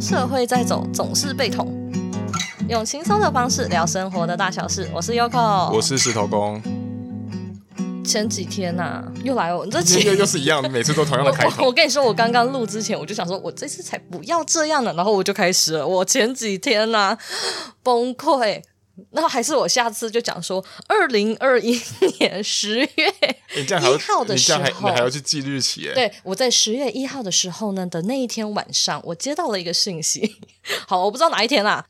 社会在走，总是被捅。用轻松的方式聊生活的大小事。我是 Yoko，我是石头公。前几天呐、啊，又来哦，这又又是一样，每次都同样的开头。我，我跟你说，我刚刚录之前，我就想说，我这次才不要这样呢。然后我就开始了。我前几天呐、啊，崩溃。那还是我下次就讲说，二零二一年十月一号的时候，你还，要去记日期？对，我在十月一号的时候呢的那一天晚上，我接到了一个信息。好，我不知道哪一天啦，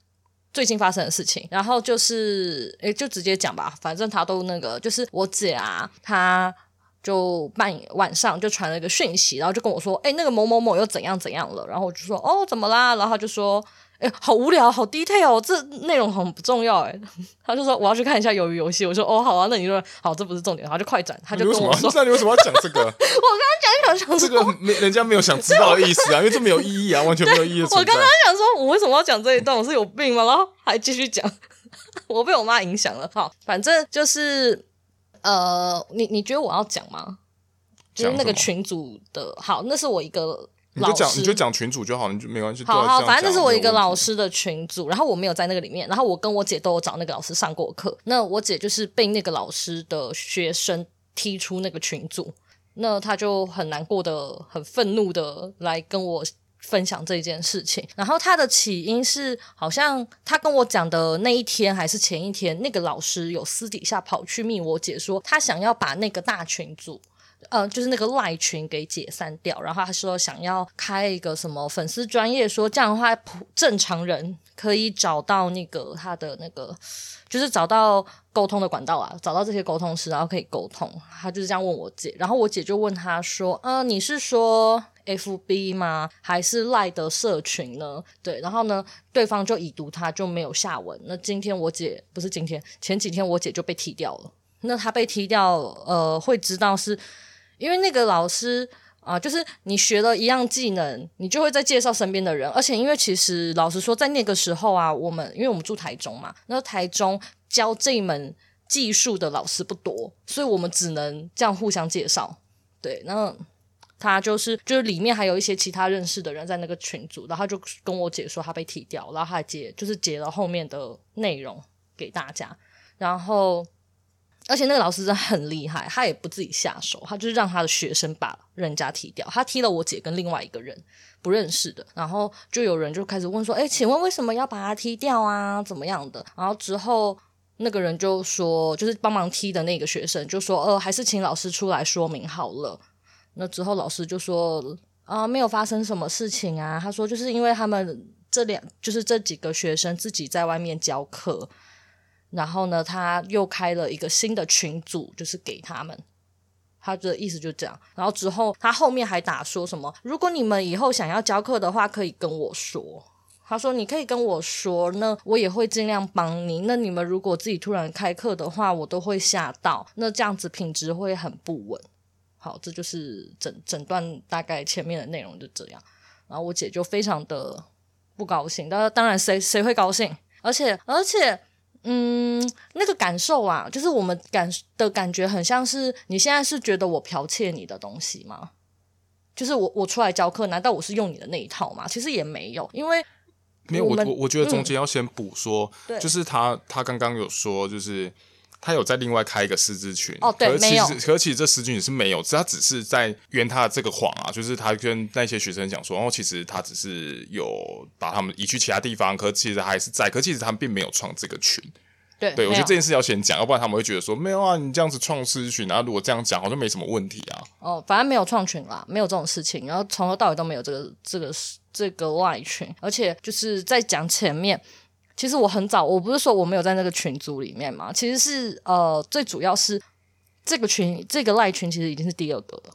最近发生的事情。然后就是，诶，就直接讲吧，反正他都那个，就是我姐啊，她就半夜晚上就传了一个讯息，然后就跟我说，诶，那个某某某又怎样怎样了。然后我就说，哦，怎么啦？然后他就说。哎，好无聊，好 detail 哦，这内容很不重要哎。他就说我要去看一下鱿鱼游戏，我说哦好啊，那你说好，这不是重点，然后就快转，他就跟我说，那你为什么要讲这个？我刚刚讲想说，这个没人家没有想知道的意思啊，因为这没有意义啊，完全没有意义。我刚刚想说，我为什么要讲这一段？我是有病吗？然后还继续讲，我被我妈影响了。好，反正就是呃，你你觉得我要讲吗？就是那个群组的，好，那是我一个。你就讲，你就讲群主就好，你就没关系。好好，反正这是我一个老师的群组，然后我没有在那个里面，然后我跟我姐都有找那个老师上过课。那我姐就是被那个老师的学生踢出那个群组，那他就很难过的、很愤怒的来跟我分享这件事情。然后他的起因是，好像他跟我讲的那一天还是前一天，那个老师有私底下跑去密我姐说，他想要把那个大群组。呃，就是那个赖群给解散掉，然后他说想要开一个什么粉丝专业，说这样的话，普正常人可以找到那个他的那个，就是找到沟通的管道啊，找到这些沟通师，然后可以沟通。他就是这样问我姐，然后我姐就问他说：“呃，你是说 FB 吗？还是赖的社群呢？”对，然后呢，对方就已读，他就没有下文。那今天我姐不是今天，前几天我姐就被踢掉了。那他被踢掉，呃，会知道是。因为那个老师啊、就是你学了一样技能，你就会再介绍身边的人。而且，因为其实老实说，在那个时候啊，我们因为我们住台中嘛，那台中教这一门技术的老师不多，所以我们只能这样互相介绍。对，那他就是就是里面还有一些其他认识的人在那个群组，然后他就跟我姐说他被踢掉，然后他还截就是解了后面的内容给大家，然后。而且那个老师真的很厉害，他也不自己下手，他就是让他的学生把人家踢掉。他踢了我姐跟另外一个人不认识的，然后就有人就开始问说：“诶，请问为什么要把他踢掉啊？怎么样的？”然后之后那个人就说，就是帮忙踢的那个学生就说：“呃，还是请老师出来说明好了。”那之后老师就说：“啊，没有发生什么事情啊。”他说：“就是因为他们这两，就是这几个学生自己在外面教课。”然后呢，他又开了一个新的群组，就是给他们。他的意思就这样。然后之后，他后面还打说什么：“如果你们以后想要教课的话，可以跟我说。”他说：“你可以跟我说，那我也会尽量帮你。那你们如果自己突然开课的话，我都会吓到。那这样子品质会很不稳。”好，这就是整整段大概前面的内容就这样。然后我姐就非常的不高兴。当当然，谁谁会高兴？而且而且。嗯，那个感受啊，就是我们感的感觉很像是你现在是觉得我剽窃你的东西吗？就是我我出来教课，难道我是用你的那一套吗？其实也没有，因为没有我我我觉得中间要先补说，嗯、就是他他刚刚有说，就是他有在另外开一个师资群哦，对，可其实可其实这师资群是没有，他只是在圆他的这个谎啊，就是他跟那些学生讲说，然后其实他只是有把他们移去其他地方，可其实还是在，可其实他们并没有创这个群。对，对，我觉得这件事要先讲，要不然他们会觉得说没有啊，你这样子创师群，然后如果这样讲，好像没什么问题啊。哦，反正没有创群啦，没有这种事情，然后从头到尾都没有这个这个这个外群，而且就是在讲前面，其实我很早，我不是说我没有在那个群组里面嘛，其实是呃，最主要是这个群这个赖群其实已经是第二个了，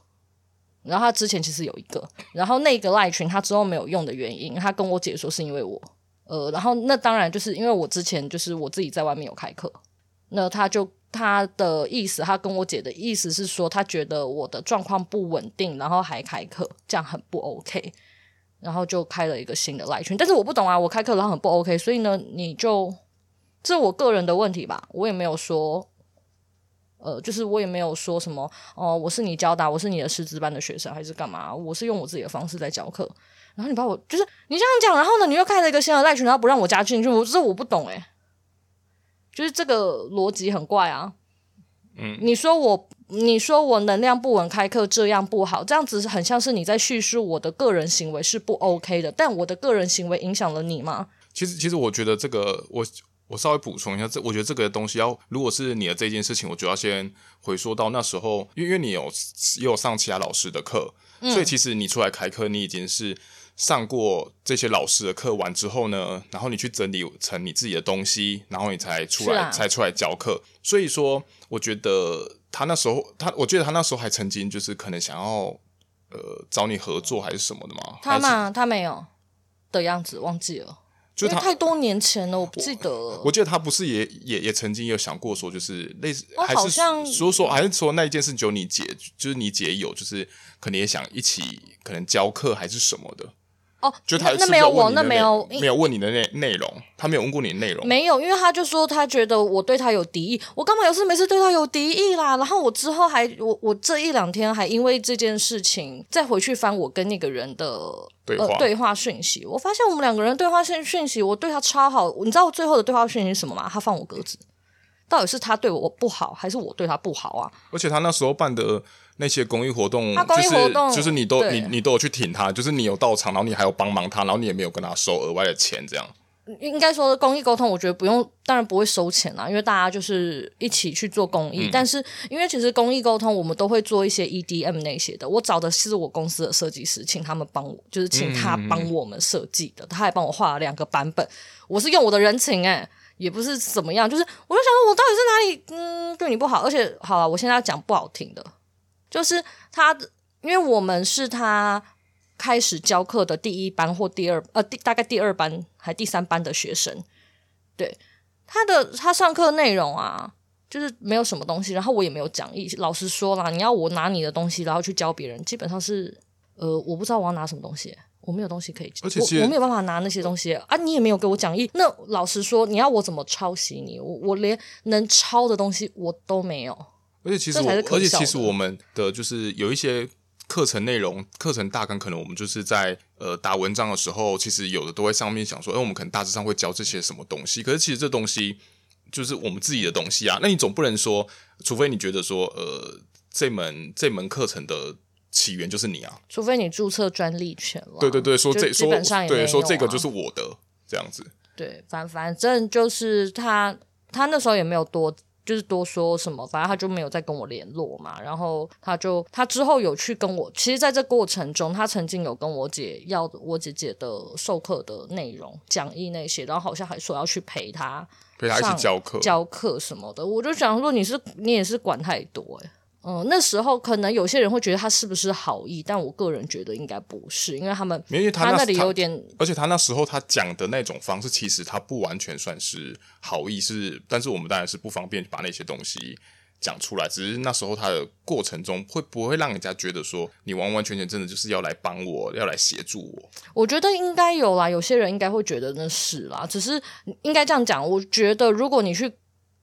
然后他之前其实有一个，然后那个赖群他之后没有用的原因，他跟我姐说是因为我。呃，然后那当然就是因为我之前就是我自己在外面有开课，那他就他的意思，他跟我姐的意思是说，他觉得我的状况不稳定，然后还开课，这样很不 OK，然后就开了一个新的赖群，但是我不懂啊，我开课然后很不 OK，所以呢，你就这是我个人的问题吧，我也没有说，呃，就是我也没有说什么哦、呃，我是你教的，我是你的师资班的学生还是干嘛？我是用我自己的方式在教课，然后你把我就是你这样讲，然后呢，你又开了一个新的赖群，然后不让我加进去，我这我不懂诶，就是这个逻辑很怪啊。嗯，你说我，你说我能量不稳，开课这样不好，这样子很像是你在叙述我的个人行为是不 OK 的，但我的个人行为影响了你吗？其实，其实我觉得这个，我我稍微补充一下，这我觉得这个东西要，如果是你的这件事情，我就要先回溯到那时候，因为因为你有也有上其他老师的课，嗯，所以其实你出来开课，你已经是。上过这些老师的课完之后呢，然后你去整理成你自己的东西，然后你才出来，啊、才出来教课。所以说，我觉得他那时候，他我记得他那时候还曾经就是可能想要呃找你合作还是什么的嘛。他嘛，他没有的样子，忘记了，就他太多年前了，我不记得了我。我记得他不是也也也曾经有想过说，就是类似，还是说说，说还是说那一件事只有你姐，就是你姐有，就是可能也想一起可能教课还是什么的。哦，就他那没有我，那没有没有问你的内内容，他没有问过你的内容，没有，因为他就说他觉得我对他有敌意，我干嘛有事没事对他有敌意啦？然后我之后还我我这一两天还因为这件事情再回去翻我跟那个人的对话、呃、对话讯息，我发现我们两个人对话讯讯息，我对他超好，你知道我最后的对话讯息是什么吗？他放我鸽子，到底是他对我不好，还是我对他不好啊？而且他那时候办的。那些公益活动，他公益活动就是就是你都你你都有去挺他，就是你有到场，然后你还有帮忙他，然后你也没有跟他收额外的钱，这样。应该说公益沟通，我觉得不用，当然不会收钱啦，因为大家就是一起去做公益。嗯、但是因为其实公益沟通，我们都会做一些 EDM 那些的。我找的是我公司的设计师，请他们帮我，就是请他帮我们设计的。嗯、他还帮我画了两个版本，我是用我的人情哎、欸，也不是怎么样，就是我就想说，我到底是哪里嗯对你不好？而且好了，我现在要讲不好听的。就是他，因为我们是他开始教课的第一班或第二呃第大概第二班还第三班的学生，对他的他上课内容啊，就是没有什么东西，然后我也没有讲义。老实说啦，你要我拿你的东西然后去教别人，基本上是呃我不知道我要拿什么东西，我没有东西可以，而且我我没有办法拿那些东西啊，你也没有给我讲义。那老实说，你要我怎么抄袭你？我我连能抄的东西我都没有。而且其实我，而且其实我们的就是有一些课程内容、课程大纲，可能我们就是在呃打文章的时候，其实有的都会上面想说，哎，我们可能大致上会教这些什么东西。可是其实这东西就是我们自己的东西啊。那你总不能说，除非你觉得说，呃，这门这门课程的起源就是你啊，除非你注册专利权了。对对对，说这基本上也啊，说对说这个就是我的这样子。对，反反正就是他他那时候也没有多。就是多说什么，反正他就没有再跟我联络嘛。然后他就他之后有去跟我，其实在这过程中，他曾经有跟我姐要我姐姐的授课的内容、讲义那些，然后好像还说要去陪他陪他一起教课、教课什么的。我就想说，你是你也是管太多诶。嗯，那时候可能有些人会觉得他是不是好意，但我个人觉得应该不是，因为他们因为他那，他那里有点，而且他那时候他讲的那种方式，其实他不完全算是好意，是，但是我们当然是不方便把那些东西讲出来，只是那时候他的过程中会不会让人家觉得说你完完全全真的就是要来帮我，要来协助我？我觉得应该有啦，有些人应该会觉得那是啦，只是应该这样讲，我觉得如果你去。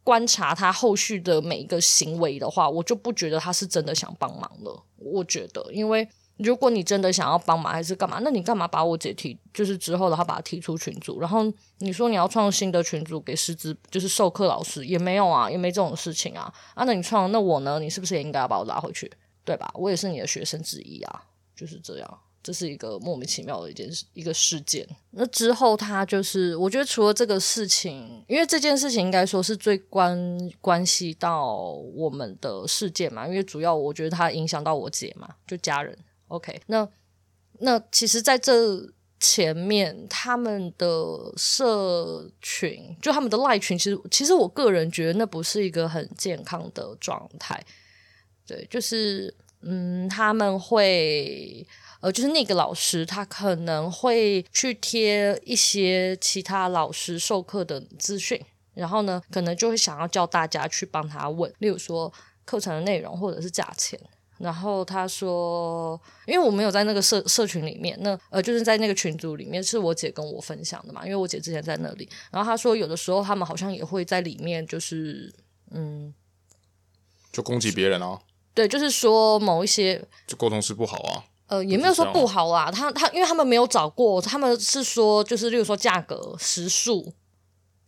观察他后续的每一个行为的话，我就不觉得他是真的想帮忙了。我觉得，因为如果你真的想要帮忙还是干嘛，那你干嘛把我姐提，就是之后的话把他踢出群组，然后你说你要创新的群组给师资，就是授课老师也没有啊，也没这种事情啊。啊，那你创，那我呢？你是不是也应该要把我拉回去？对吧？我也是你的学生之一啊，就是这样。这是一个莫名其妙的一件事，一个事件。那之后，他就是我觉得除了这个事情，因为这件事情应该说是最关关系到我们的事件嘛，因为主要我觉得他影响到我姐嘛，就家人。OK，那那其实在这前面，他们的社群，就他们的赖群，其实其实我个人觉得那不是一个很健康的状态。对，就是嗯，他们会。呃，就是那个老师，他可能会去贴一些其他老师授课的资讯，然后呢，可能就会想要叫大家去帮他问，例如说课程的内容或者是价钱。然后他说，因为我没有在那个社社群里面，那呃，就是在那个群组里面，是我姐跟我分享的嘛，因为我姐之前在那里。然后他说，有的时候他们好像也会在里面，就是嗯。就攻击别人啊。对，就是说某一些就沟通是不好啊。呃，也没有说不好啦。他他，因为他们没有找过，他们是说就是，例如说价格、时数、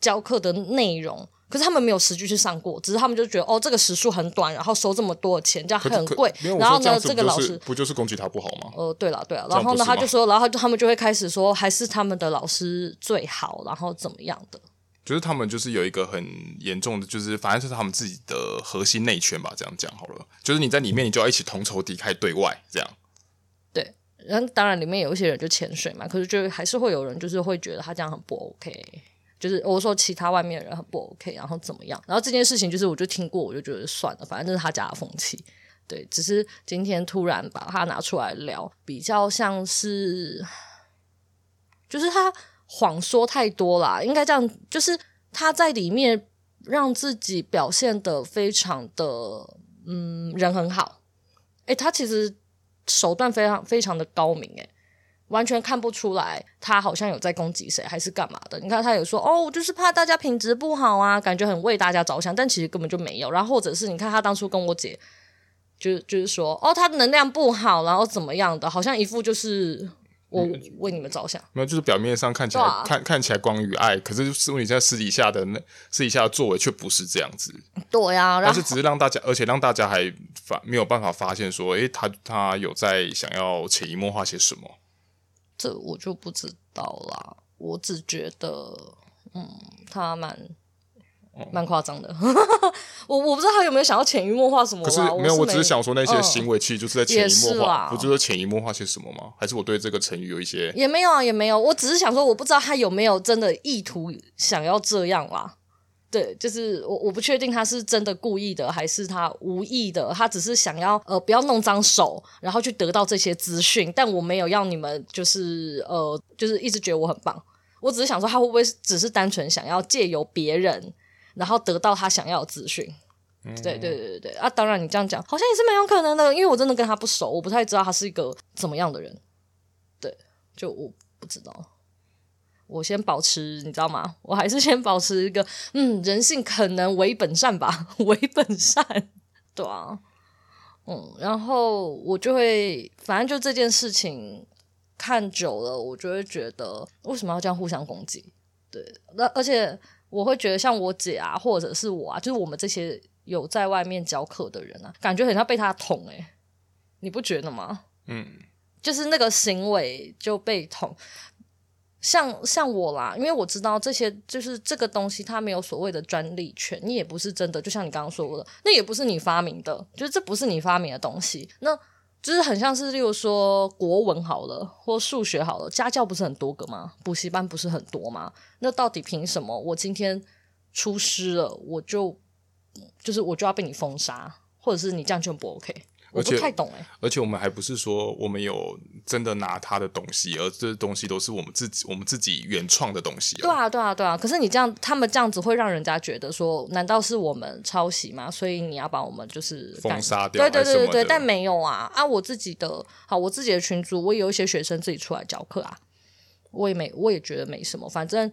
教课的内容，可是他们没有实际去上过，只是他们就觉得哦，这个时数很短，然后收这么多钱，这样很贵。然后呢，这个老师不就是攻击他不好吗？呃，对了对了，然后呢，他就说，然后他们就会开始说，还是他们的老师最好，然后怎么样的？就是他们就是有一个很严重的，就是反正就是他们自己的核心内圈吧，这样讲好了。就是你在里面，你就要一起同仇敌忾对外这样。然当然里面有一些人就潜水嘛，可是就还是会有人就是会觉得他这样很不 OK，就是我说其他外面的人很不 OK，然后怎么样？然后这件事情就是我就听过，我就觉得算了，反正这是他家的风气。对，只是今天突然把他拿出来聊，比较像是，就是他谎说太多啦，应该这样，就是他在里面让自己表现得非常的，嗯，人很好。诶，他其实。手段非常非常的高明，诶，完全看不出来他好像有在攻击谁还是干嘛的。你看他有说哦，我就是怕大家品质不好啊，感觉很为大家着想，但其实根本就没有。然后或者是你看他当初跟我姐，就是就是说哦，他能量不好，然后怎么样的，好像一副就是。我为你们着想，没有，就是表面上看起来、啊、看看起来光与爱，可是是问你在私底下的那私底下的作为却不是这样子。对呀、啊，但是只是让大家，而且让大家还发没有办法发现说，诶、欸，他他有在想要潜移默化些什么？这我就不知道啦，我只觉得，嗯，他蛮。蛮夸张的，我我不知道他有没有想要潜移默化什么。可是没有，我，只是想说那些行为其实就是在潜移默化，不就是潜移默化些什么吗？还是我对这个成语有一些也没有啊，也没有。我只是想说，我不知道他有没有真的意图想要这样啦。对，就是我我不确定他是真的故意的，还是他无意的。他只是想要呃不要弄脏手，然后去得到这些资讯。但我没有要你们就是呃就是一直觉得我很棒。我只是想说，他会不会只是单纯想要借由别人。然后得到他想要的资讯，嗯、对对对对对啊！当然你这样讲好像也是蛮有可能的，因为我真的跟他不熟，我不太知道他是一个怎么样的人。对，就我不知道，我先保持，你知道吗？我还是先保持一个，嗯，人性可能为本善吧，为本善，对啊，嗯，然后我就会，反正就这件事情看久了，我就会觉得为什么要这样互相攻击？对，那而且。我会觉得像我姐啊，或者是我啊，就是我们这些有在外面教课的人啊，感觉很像被他捅诶、欸，你不觉得吗？嗯，就是那个行为就被捅，像像我啦，因为我知道这些就是这个东西，它没有所谓的专利权，你也不是真的，就像你刚刚说的，那也不是你发明的，就是这不是你发明的东西，那。就是很像是，例如说国文好了，或数学好了，家教不是很多个吗？补习班不是很多吗？那到底凭什么我今天出师了，我就就是我就要被你封杀，或者是你这样就不 OK？我不太懂哎、欸，而且我们还不是说我们有真的拿他的东西，而这东西都是我们自己我们自己原创的东西。对啊，对啊，对啊。可是你这样，他们这样子会让人家觉得说，难道是我们抄袭吗？所以你要把我们就是封杀掉？对对对对对。但没有啊啊！我自己的好，我自己的群组，我也有一些学生自己出来教课啊，我也没，我也觉得没什么，反正。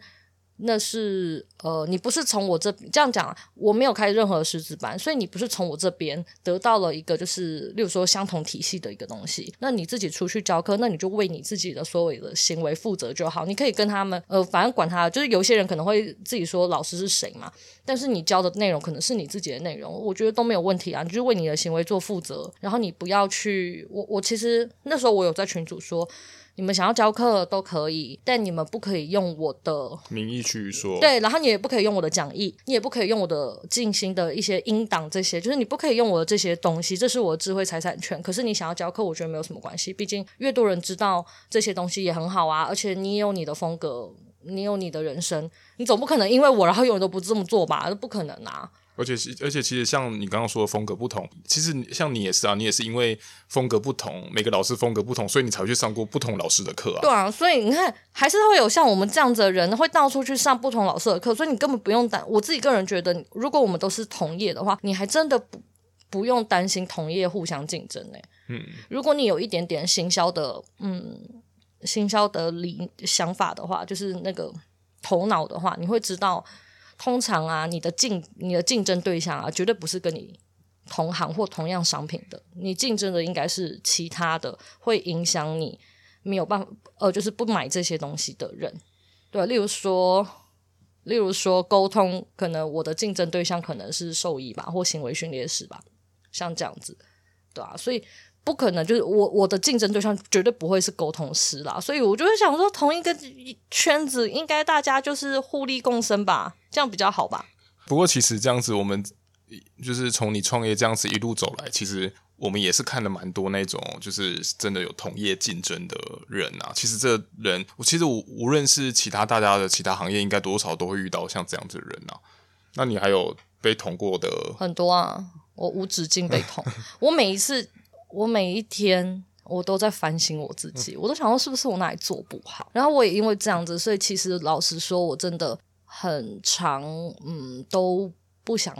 那是呃，你不是从我这这样讲，我没有开任何师资班，所以你不是从我这边得到了一个就是，例如说相同体系的一个东西。那你自己出去教课，那你就为你自己的所有的行为负责就好。你可以跟他们呃，反正管他，就是有些人可能会自己说老师是谁嘛，但是你教的内容可能是你自己的内容，我觉得都没有问题啊。你就为你的行为做负责，然后你不要去我我其实那时候我有在群组说。你们想要教课都可以，但你们不可以用我的名义去说。对，然后你也不可以用我的讲义，你也不可以用我的进行的一些音档，这些就是你不可以用我的这些东西，这是我的智慧财产权。可是你想要教课，我觉得没有什么关系，毕竟越多人知道这些东西也很好啊。而且你有你的风格，你有你的人生，你总不可能因为我然后永远都不这么做吧？不可能啊。而且，而且，其实像你刚刚说的风格不同，其实像你也是啊，你也是因为风格不同，每个老师风格不同，所以你才会去上过不同老师的课啊。对啊，所以你看，还是会有像我们这样子的人会到处去上不同老师的课，所以你根本不用担。我自己个人觉得，如果我们都是同业的话，你还真的不不用担心同业互相竞争呢。嗯，如果你有一点点行销的，嗯，行销的理想法的话，就是那个头脑的话，你会知道。通常啊，你的竞你的竞争对象啊，绝对不是跟你同行或同样商品的，你竞争的应该是其他的，会影响你没有办法，呃，就是不买这些东西的人，对，例如说，例如说沟通，可能我的竞争对象可能是兽医吧，或行为训练师吧，像这样子，对啊，所以。不可能，就是我我的竞争对象绝对不会是沟通师啦，所以我就会想说，同一个圈子应该大家就是互利共生吧，这样比较好吧。不过其实这样子，我们就是从你创业这样子一路走来，其实我们也是看了蛮多那种，就是真的有同业竞争的人啊。其实这人，我其实我无论是其他大家的其他行业，应该多少都会遇到像这样子的人啊。那你还有被捅过的？很多啊，我无止境被捅，我每一次。我每一天我都在反省我自己，我都想说是不是我哪里做不好。然后我也因为这样子，所以其实老实说，我真的很常嗯都不想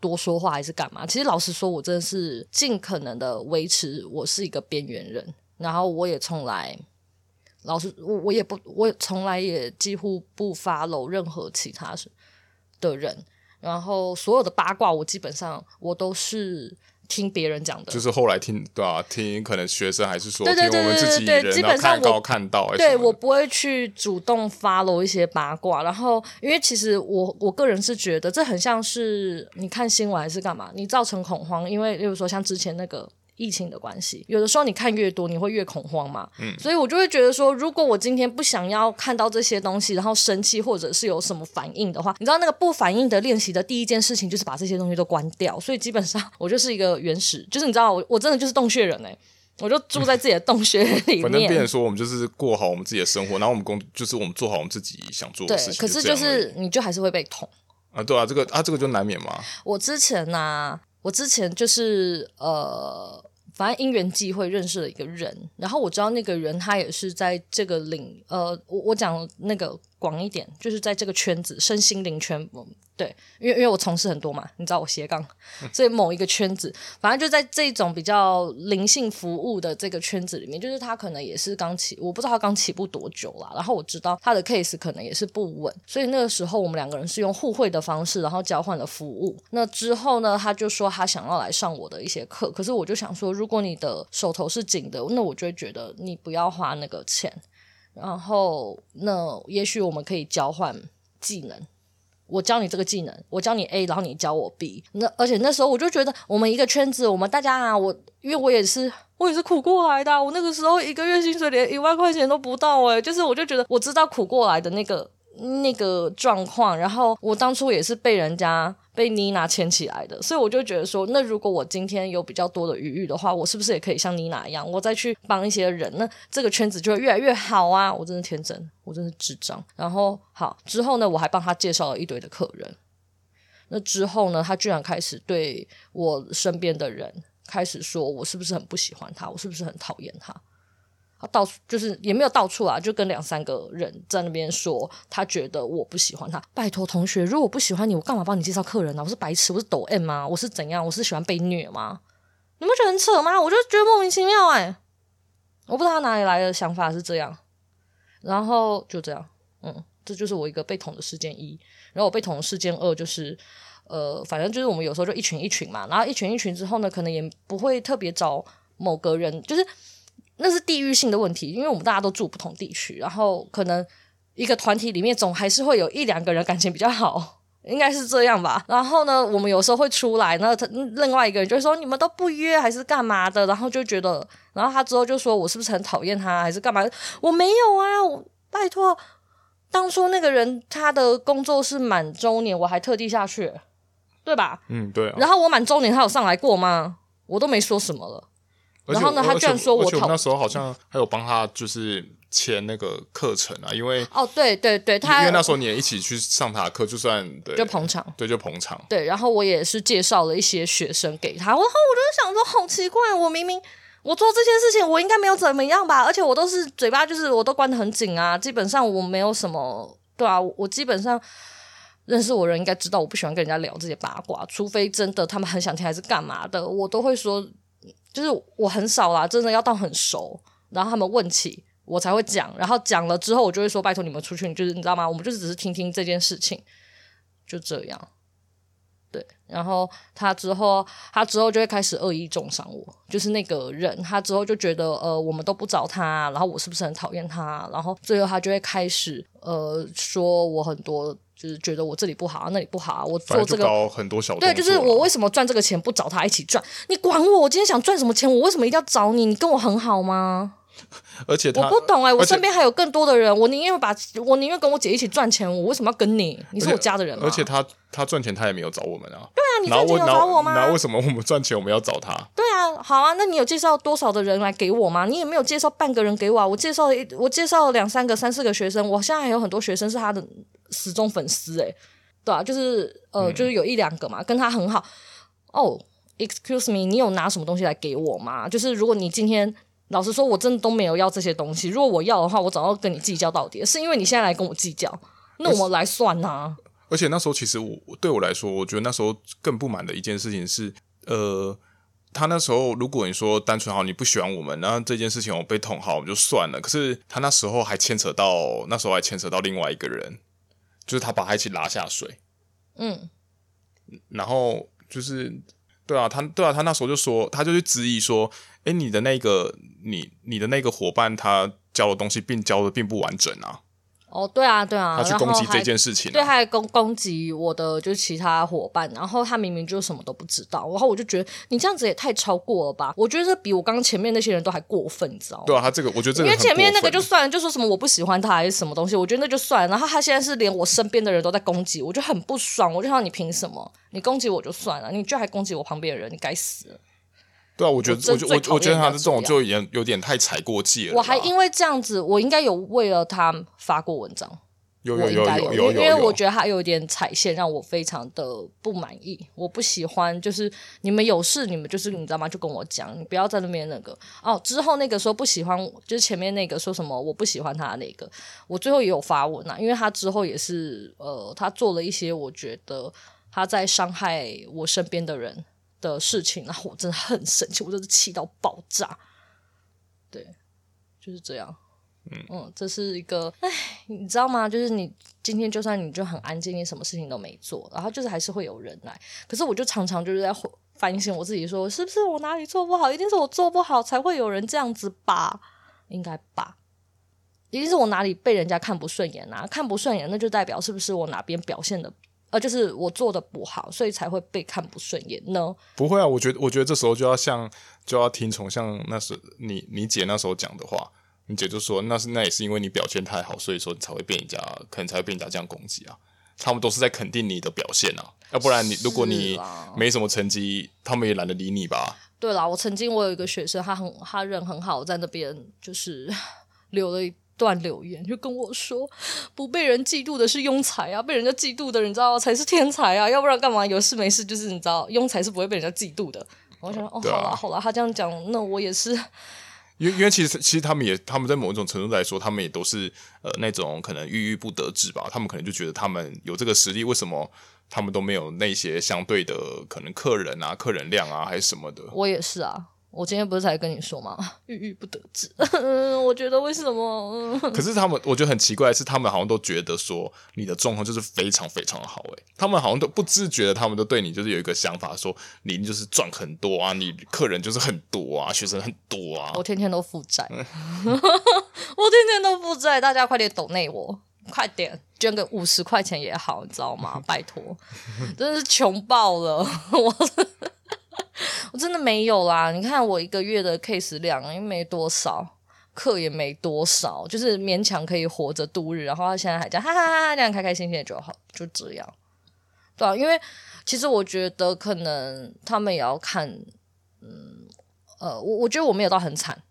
多说话还是干嘛。其实老实说，我真的是尽可能的维持我是一个边缘人。然后我也从来老实我我也不我从来也几乎不 follow 任何其他的人。然后所有的八卦，我基本上我都是。听别人讲的，就是后来听对吧、啊？听可能学生还是说，对对对对对，听我们自己人基本上我看，看到，对我不会去主动 follow 一些八卦。然后，因为其实我我个人是觉得，这很像是你看新闻还是干嘛，你造成恐慌。因为，例如说像之前那个。疫情的关系，有的时候你看越多，你会越恐慌嘛。嗯，所以我就会觉得说，如果我今天不想要看到这些东西，然后生气或者是有什么反应的话，你知道那个不反应的练习的第一件事情就是把这些东西都关掉。所以基本上我就是一个原始，就是你知道我我真的就是洞穴人哎、欸，我就住在自己的洞穴里面。反正别人说我们就是过好我们自己的生活，然后我们工就是我们做好我们自己想做的事情。对，可是就是你就还是会被捅啊，对啊，这个啊这个就难免嘛。我之前呢、啊，我之前就是呃。反正因缘际会认识了一个人，然后我知道那个人他也是在这个领，呃，我我讲那个广一点，就是在这个圈子身心灵圈。对，因为因为我从事很多嘛，你知道我斜杠，所以某一个圈子，反正就在这种比较灵性服务的这个圈子里面，就是他可能也是刚起，我不知道他刚起步多久啦。然后我知道他的 case 可能也是不稳，所以那个时候我们两个人是用互惠的方式，然后交换了服务。那之后呢，他就说他想要来上我的一些课，可是我就想说，如果你的手头是紧的，那我就会觉得你不要花那个钱。然后那也许我们可以交换技能。我教你这个技能，我教你 A，然后你教我 B。那而且那时候我就觉得，我们一个圈子，我们大家啊，我因为我也是我也是苦过来的，我那个时候一个月薪水连一万块钱都不到诶，就是我就觉得我知道苦过来的那个那个状况，然后我当初也是被人家。被妮娜牵起来的，所以我就觉得说，那如果我今天有比较多的余裕的话，我是不是也可以像妮娜一样，我再去帮一些人，那这个圈子就会越来越好啊！我真的天真，我真的智障。然后好之后呢，我还帮他介绍了一堆的客人。那之后呢，他居然开始对我身边的人开始说我是不是很不喜欢他，我是不是很讨厌他。他到处就是也没有到处啊，就跟两三个人在那边说，他觉得我不喜欢他。拜托同学，如果不喜欢你，我干嘛帮你介绍客人呢？我是白痴，我是抖 M 吗？我是怎样？我是喜欢被虐吗？你们觉得很扯吗？我就觉得莫名其妙哎、我不知道他哪里来的想法是这样。然后就这样，嗯，这就是我一个被捅的事件一。然后我被捅的事件二就是，呃，反正就是我们有时候就一群一群嘛，然后一群一群之后呢，可能也不会特别找某个人，就是。那是地域性的问题，因为我们大家都住不同地区，然后可能一个团体里面总还是会有一两个人感情比较好，应该是这样吧。然后呢，我们有时候会出来，那他另外一个人就会说你们都不约还是干嘛的，然后就觉得，然后他之后就说我是不是很讨厌他还是干嘛？我没有啊，我拜托，当初那个人他的工作是满周年，我还特地下去，对吧？嗯，对啊。然后我满周年他有上来过吗？我都没说什么了。然后呢，他居然说我，我那时候好像还有帮他就是签那个课程啊，因为哦，对对对，他因为那时候你也一起去上他的课，就算对，就捧场，对，就捧场。对，然后我也是介绍了一些学生给他，然后我就想说，好奇怪，我明明我做这件事情，我应该没有怎么样吧？而且我都是嘴巴就是我都关得很紧啊，基本上我没有什么，对啊，我基本上认识我的人应该知道，我不喜欢跟人家聊这些八卦，除非真的他们很想听还是干嘛的，我都会说。就是我很少啦，真的要到很熟，然后他们问起我才会讲，然后讲了之后我就会说拜托你们出去，就是你知道吗？我们就只是听听这件事情，就这样。对，然后他之后，他之后就会开始恶意中伤我，就是那个人，他之后就觉得，呃，我们都不找他，然后我是不是很讨厌他？然后最后他就会开始，呃，说我很多，就是觉得我这里不好，那里不好，我做这个很多小对，就是我为什么赚这个钱不找他一起赚？你管我，我今天想赚什么钱，我为什么一定要找你？你跟我很好吗？而且我不懂哎、欸，我身边还有更多的人，我宁愿把我宁愿跟我姐一起赚钱，我为什么要跟你？你是我家的人吗？而且他他赚钱，他也没有找我们啊。对啊，你赚钱有找我吗？那为什么我们赚钱我们要找他？对啊，好啊，那你有介绍多少的人来给我吗？你也没有介绍半个人给我啊。我介绍了一，我介绍了两三个、三四个学生，我现在还有很多学生是他的死忠粉丝哎、欸，对啊，就是呃，就是有一两个嘛，跟他很好。哦、oh，excuse me，你有拿什么东西来给我吗？就是如果你今天。老实说，我真的都没有要这些东西。如果我要的话，我早要跟你计较到底。是因为你现在来跟我计较，那我们来算呐、啊。而且那时候，其实我对我来说，我觉得那时候更不满的一件事情是，呃，他那时候如果你说单纯好，你不喜欢我们，那这件事情我被捅好，我们就算了。可是他那时候还牵扯到，那时候还牵扯到另外一个人，就是他把他一起拉下水。嗯，然后就是。对啊，他对啊，他那时候就说，他就去质疑说，哎，你的那个，你你的那个伙伴，他教的东西并教的并不完整啊。哦，对啊，对啊，他去攻击这件事情、啊，对，他还攻攻击我的就是其他伙伴，然后他明明就什么都不知道，然后我就觉得你这样子也太超过了吧？我觉得这比我刚刚前面那些人都还过分，你知道吗？对啊，他这个我觉得这个，因为前面那个就算了，就说什么我不喜欢他还是什么东西，我觉得那就算了。然后他现在是连我身边的人都在攻击，我就很不爽，我就想你凭什么？你攻击我就算了，你居然还攻击我旁边的人，你该死了。对啊，我觉得，我我我觉得他的这种就有有点太踩过界了。我还因为这样子，我应该有为了他发过文章。有有有有有，因为我觉得他有点踩线，让我非常的不满意。我不喜欢，就是你们有事，你们就是你知道吗？就跟我讲，你不要在那边那个哦。之后那个说不喜欢，就是前面那个说什么我不喜欢他的那个，我最后也有发文啊，因为他之后也是呃，他做了一些我觉得他在伤害我身边的人的事情，然后我真的很生气，我真的气到爆炸。对，就是这样。嗯，这是一个，哎，你知道吗？就是你今天就算你就很安静，你什么事情都没做，然后就是还是会有人来。可是我就常常就是在反省我自己说，说是不是我哪里做不好？一定是我做不好才会有人这样子吧？应该吧？一定是我哪里被人家看不顺眼啊？看不顺眼，那就代表是不是我哪边表现的，呃，就是我做的不好，所以才会被看不顺眼呢？不会啊，我觉得，我觉得这时候就要像就要听从像那时你你姐那时候讲的话。你姐就说：“那是那也是因为你表现太好，所以说你才会被人家可能才会被人家这样攻击啊。他们都是在肯定你的表现啊，要不然你如果你没什么成绩，他们也懒得理你吧。”对啦，我曾经我有一个学生，他很他人很好，在那边就是 留了一段留言，就跟我说：“不被人嫉妒的是庸才啊，被人家嫉妒的人，你知道才是天才啊，要不然干嘛有事没事就是你知道庸才是不会被人家嫉妒的。”我想说：“哦，好啦好啦，他这样讲，那我也是。”因为因为其实其实他们也他们在某一种程度来说，他们也都是呃那种可能郁郁不得志吧。他们可能就觉得他们有这个实力，为什么他们都没有那些相对的可能客人啊、客人量啊，还是什么的？我也是啊。我今天不是才跟你说吗？郁郁不得志。我觉得为什么？可是他们，我觉得很奇怪的是，他们好像都觉得说你的状况就是非常非常的好。诶，他们好像都不自觉的，他们都对你就是有一个想法，说你就是赚很多啊，你客人就是很多啊，学生很多啊。我天天都负债，我天天都负债，大家快点抖内我，快点捐个五十块钱也好，你知道吗？拜托，真的是穷爆了，我。我真的没有啦！你看我一个月的 case 量，因为没多少，课也没多少，就是勉强可以活着度日。然后他现在还这样哈哈哈哈，这样开开心心的就好，就这样。对啊，因为其实我觉得可能他们也要看，嗯呃，我我觉得我没有到很惨，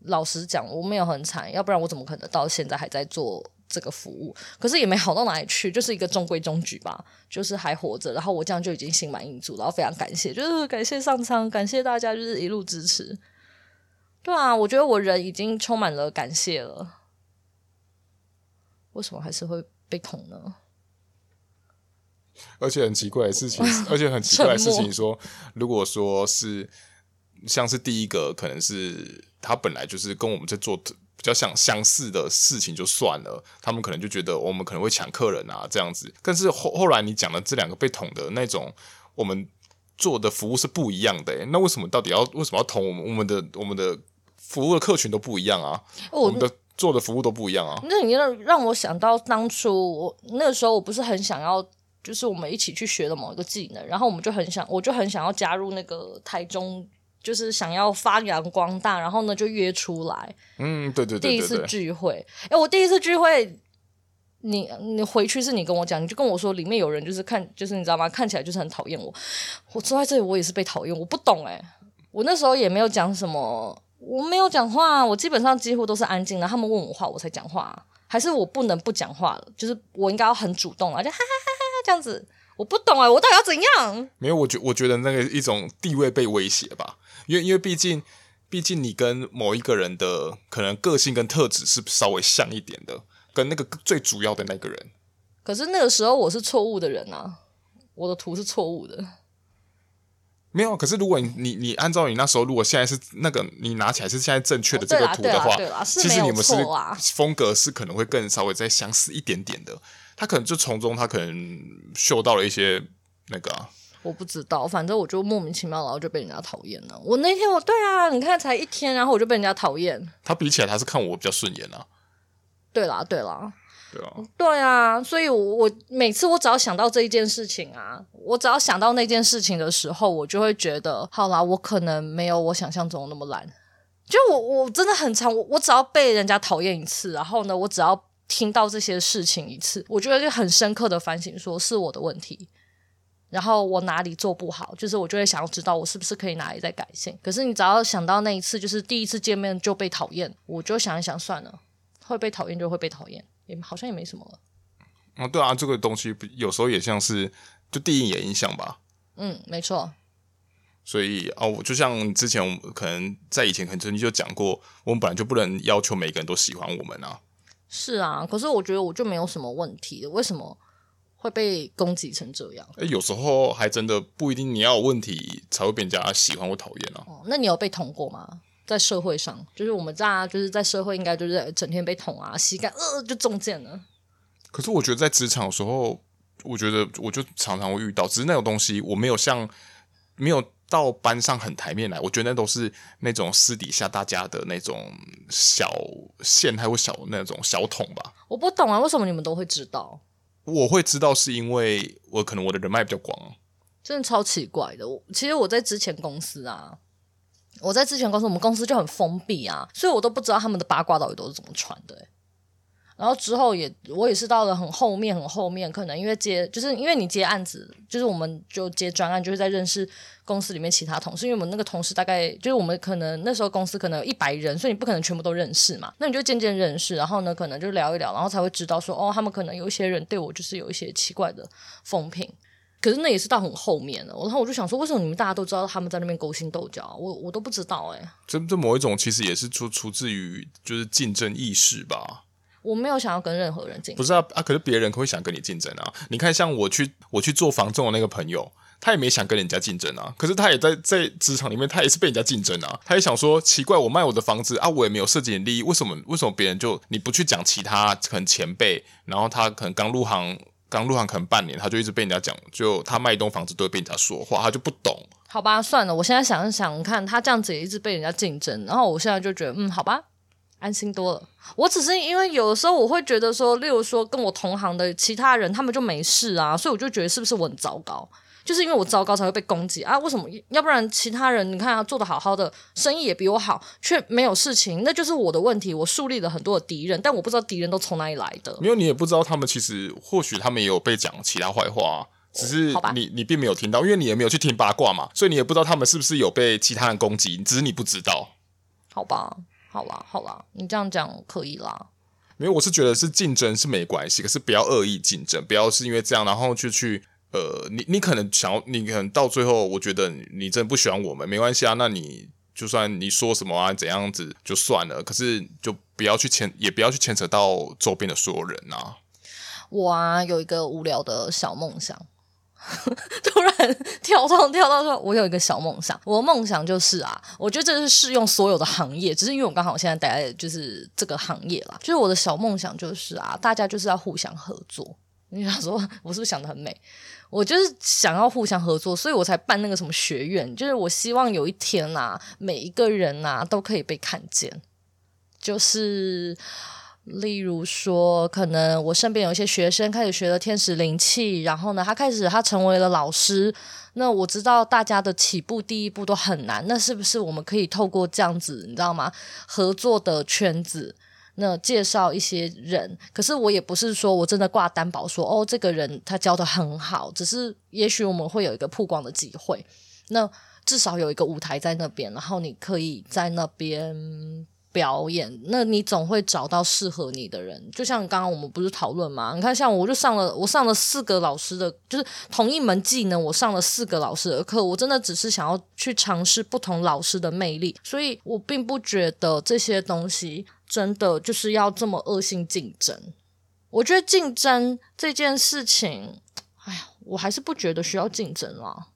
老实讲我没有很惨，要不然我怎么可能到现在还在做？这个服务，可是也没好到哪里去，就是一个中规中矩吧，就是还活着。然后我这样就已经心满意足，然后非常感谢，就是感谢上苍，感谢大家，就是一路支持。对啊，我觉得我人已经充满了感谢了。为什么还是会被捅呢？而且很奇怪的事情，而且很奇怪的事情说，如果说是像是第一个，可能是他本来就是跟我们在做。比较相相似的事情就算了，他们可能就觉得我们可能会抢客人啊这样子。但是后后来你讲的这两个被捅的那种，我们做的服务是不一样的、欸。那为什么到底要为什么要捅我们？我们的我们的服务的客群都不一样啊，我，我们的做的服务都不一样啊。那你让让我想到当初我那个时候，我不是很想要，就是我们一起去学的某一个技能，然后我们就很想，我就很想要加入那个台中。就是想要发扬光大，然后呢就约出来。嗯，对对对，对，第一次聚会，哎，我第一次聚会，你你回去是你跟我讲，你就跟我说里面有人就是看，就是你知道吗？看起来就是很讨厌我。我坐在这里，我也是被讨厌。我不懂哎，我那时候也没有讲什么，我没有讲话，我基本上几乎都是安静的。他们问我话，我才讲话，还是我不能不讲话了？就是我应该要很主动啊，就哈哈哈哈这样子。我不懂哎，我到底要怎样？没有，我觉我觉得那个一种地位被威胁吧。因为因为毕竟，毕竟你跟某一个人的可能个性跟特质是稍微像一点的，跟那个最主要的那个人。可是那个时候我是错误的人啊，我的图是错误的。没有，可是如果你你你按照你那时候，如果现在是那个你拿起来是现在正确的这个图的话，其实你们是风格是可能会更稍微再相似一点点的。他可能就从中他可能嗅到了一些那个啊。我不知道，反正我就莫名其妙，然后就被人家讨厌了。我那天我对啊，你看才一天，然后我就被人家讨厌。他比起来，他是看我比较顺眼啊。对啦，对啦，对啊，对啊。所以我，我每次我只要想到这一件事情啊，我只要想到那件事情的时候，我就会觉得，好啦，我可能没有我想象中那么懒。就我，我真的很常，我我只要被人家讨厌一次，然后呢，我只要听到这些事情一次，我觉得就很深刻的反省，说是我的问题。然后我哪里做不好，就是我就会想要知道我是不是可以哪里再改进。可是你只要想到那一次，就是第一次见面就被讨厌，我就想一想算了，会被讨厌就会被讨厌，也好像也没什么了。哦，对啊，这个东西有时候也像是就第一眼印象吧。嗯，没错。所以哦，我就像之前我们可能在以前可能曾经就讲过，我们本来就不能要求每个人都喜欢我们啊。是啊，可是我觉得我就没有什么问题，为什么？会被攻击成这样？哎，有时候还真的不一定，你要有问题才会被人家喜欢或讨厌啊。哦，那你有被捅过吗？在社会上，就是我们大家，就是在社会应该就是整天被捅啊，膝盖呃就中箭了。可是我觉得在职场的时候，我觉得我就常常会遇到，只是那种东西我没有像没有到班上很台面来，我觉得那都是那种私底下大家的那种小陷害或小那种小桶吧。我不懂啊，为什么你们都会知道？我会知道是因为我可能我的人脉比较广，真的超奇怪的。我其实我在之前公司啊，我在之前公司，我们公司就很封闭啊，所以我都不知道他们的八卦到底都是怎么传的欸。然后之后也，我也是到了很后面，很后面，可能因为接，就是因为你接案子，就是我们就接专案，就是在认识公司里面其他同事，因为我们那个同事大概就是我们可能那时候公司可能有一百人，所以你不可能全部都认识嘛，那你就渐渐认识，然后呢，可能就聊一聊，然后才会知道说，哦，他们可能有一些人对我就是有一些奇怪的风评，可是那也是到很后面了，然后我就想说，为什么你们大家都知道他们在那边勾心斗角，我我都不知道哎，这这某一种其实也是出出自于就是竞争意识吧。我没有想要跟任何人竞争，不是啊啊！可是别人会想跟你竞争啊。你看，像我去我去做房仲的那个朋友，他也没想跟人家竞争啊。可是他也在在职场里面，他也是被人家竞争啊。他也想说，奇怪，我卖我的房子啊，我也没有涉及利益，为什么为什么别人就你不去讲其他可能前辈，然后他可能刚入行，刚入行可能半年，他就一直被人家讲，就他卖一栋房子都会被人家说话，他就不懂。好吧，算了，我现在想一想，看他这样子也一直被人家竞争，然后我现在就觉得，嗯，好吧。安心多了。我只是因为有的时候我会觉得说，例如说跟我同行的其他人，他们就没事啊，所以我就觉得是不是我很糟糕？就是因为我糟糕才会被攻击啊？为什么？要不然其他人你看他做得好好的，生意也比我好，却没有事情，那就是我的问题。我树立了很多的敌人，但我不知道敌人都从哪里来的。没有，你也不知道他们其实或许他们也有被讲其他坏话啊，只是你你并没有听到，因为你也没有去听八卦嘛，所以你也不知道他们是不是有被其他人攻击，只是你不知道。好吧。好啦，好啦，你这样讲可以啦。没有我是觉得是竞争是没关系，可是不要恶意竞争，不要是因为这样，然后就去呃，你你可能想要，你可能到最后，我觉得你真的不喜欢我们，没关系啊，那你就算你说什么啊，怎样子就算了，可是就不要去牵，也不要去牵扯到周边的所有人啊。我啊，有一个无聊的小梦想。突然跳动跳到说，我有一个小梦想。我的梦想就是啊，我觉得这是适用所有的行业，只是因为我刚好现在待在就是这个行业啦。就是我的小梦想就是啊，大家就是要互相合作。你想说，我是不是想得很美？我就是想要互相合作，所以我才办那个什么学院。就是我希望有一天呐、啊，每一个人呐、啊、都可以被看见。就是例如说，可能我身边有一些学生开始学了天使灵气，然后呢，他开始他成为了老师。那我知道大家的起步第一步都很难，那是不是我们可以透过这样子，你知道吗？合作的圈子。那介绍一些人，可是我也不是说我真的挂担保说哦，这个人他教的很好，只是也许我们会有一个曝光的机会，那至少有一个舞台在那边，然后你可以在那边。表演，那你总会找到适合你的人。就像刚刚我们不是讨论吗？你看，像我就上了，我上了四个老师的，就是同一门技能，我上了四个老师的课。我真的只是想要去尝试不同老师的魅力，所以我并不觉得这些东西真的就是要这么恶性竞争。我觉得竞争这件事情，哎呀，我还是不觉得需要竞争啦。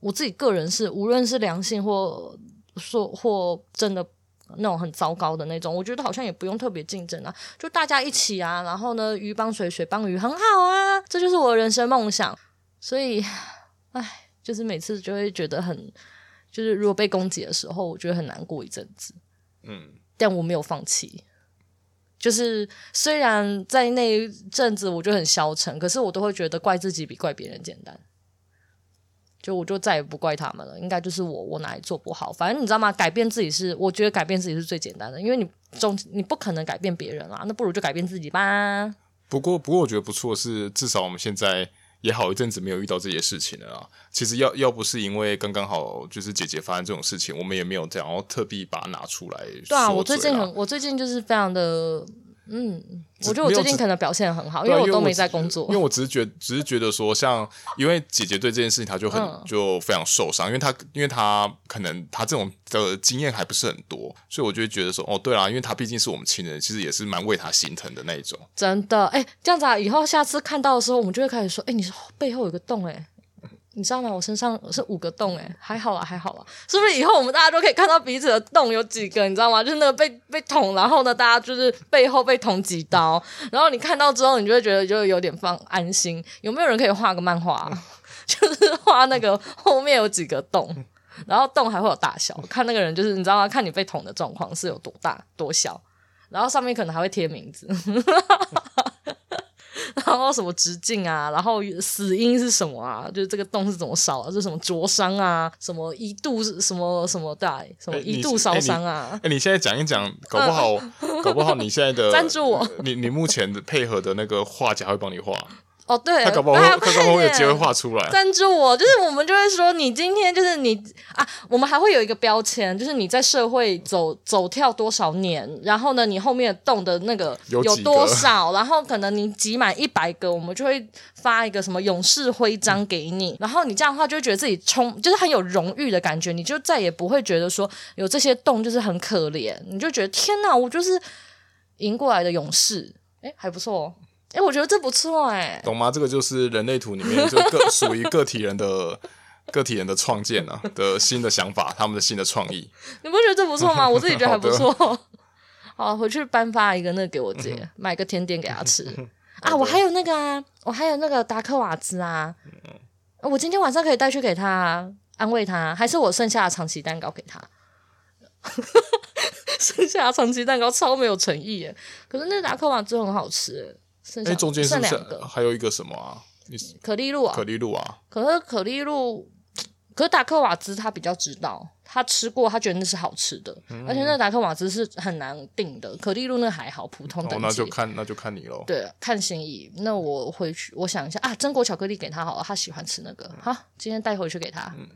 我自己个人是，无论是良性或说或真的。那种很糟糕的那种，我觉得好像也不用特别竞争啊，就大家一起啊，然后呢，鱼帮水，水帮鱼，很好啊，这就是我的人生梦想。所以，唉，就是每次就会觉得很，就是如果被攻击的时候，我觉得很难过一阵子。嗯，但我没有放弃，就是虽然在那一阵子我就很消沉，可是我都会觉得怪自己比怪别人简单。就我就再也不怪他们了，应该就是我我哪里做不好，反正你知道吗？改变自己是我觉得改变自己是最简单的，因为你总你不可能改变别人啊，那不如就改变自己吧。不过不过我觉得不错是，至少我们现在也好一阵子没有遇到这些事情了啊。其实要要不是因为刚刚好就是姐姐发生这种事情，我们也没有这样，然后特地把它拿出来。对啊，我最近很我最近就是非常的。嗯，我觉得我最近可能表现很好，因为我都没在工作。因为我只是觉，只是觉得说，像因为姐姐对这件事情，她就很、嗯、就非常受伤，因为她因为她可能她这种的经验还不是很多，所以我就会觉得说，哦，对啦，因为她毕竟是我们亲人，其实也是蛮为她心疼的那一种。真的，哎、欸，这样子啊，以后下次看到的时候，我们就会开始说，哎、欸，你背后有个洞、欸，哎。你知道吗？我身上是五个洞，诶，还好啦，还好啦。是不是以后我们大家都可以看到彼此的洞有几个？你知道吗？就是那个被被捅，然后呢，大家就是背后被捅几刀，然后你看到之后，你就会觉得就有点放安心。有没有人可以画个漫画，就是画那个后面有几个洞，然后洞还会有大小，看那个人就是你知道吗？看你被捅的状况是有多大多小，然后上面可能还会贴名字。然后什么直径啊，然后死因是什么啊？就是这个洞是怎么烧啊？是什么灼伤啊？什么一度是什么什么大？什么一度烧伤啊？哎、欸，你现在讲一讲，搞不好，搞不好你现在的 赞助我，你你目前的配合的那个画家会帮你画。哦，对，他搞不好会，他搞不好会有机会画出来。赞助我，就是我们就会说，你今天就是你啊，我们还会有一个标签，就是你在社会走走跳多少年，然后呢，你后面动的那个有多少，然后可能你集满一百个，我们就会发一个什么勇士徽章给你，嗯、然后你这样的话就会觉得自己充，就是很有荣誉的感觉，你就再也不会觉得说有这些洞就是很可怜，你就觉得天哪，我就是赢过来的勇士，哎，还不错哦。哎、欸，我觉得这不错哎，懂吗？这个就是人类图里面就个属于个体人的 个体人的创建啊的新的想法，他们的新的创意。你不觉得这不错吗？我自己觉得还不错。好，回去颁发一个那个给我姐，买个甜点给她吃啊！我还有那个啊，我还有那个达克瓦兹啊，我今天晚上可以带去给她安慰她，还是我剩下的长期蛋糕给她？剩下的长期蛋糕超没有诚意耶，可是那达克瓦兹很好吃。哎，中间是不是还有一个什么啊？可丽露啊，可丽露啊。可是可丽露，可是达克瓦兹他比较知道，他吃过，他觉得那是好吃的。嗯、而且那达克瓦兹是很难定的，可丽露那还好，普通的。哦，那就看那就看你喽。对，看心意。那我回去，我想一下啊，榛果巧克力给他好了，他喜欢吃那个。好，今天带回去给他。嗯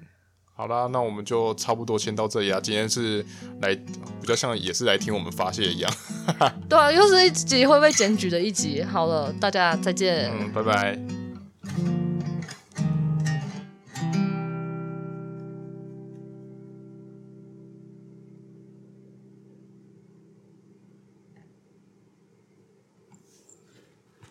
好啦，那我们就差不多先到这里啊。今天是来比较像也是来听我们发泄一样，对啊，又是一集会被检举的一集。好了，大家再见，嗯，拜拜。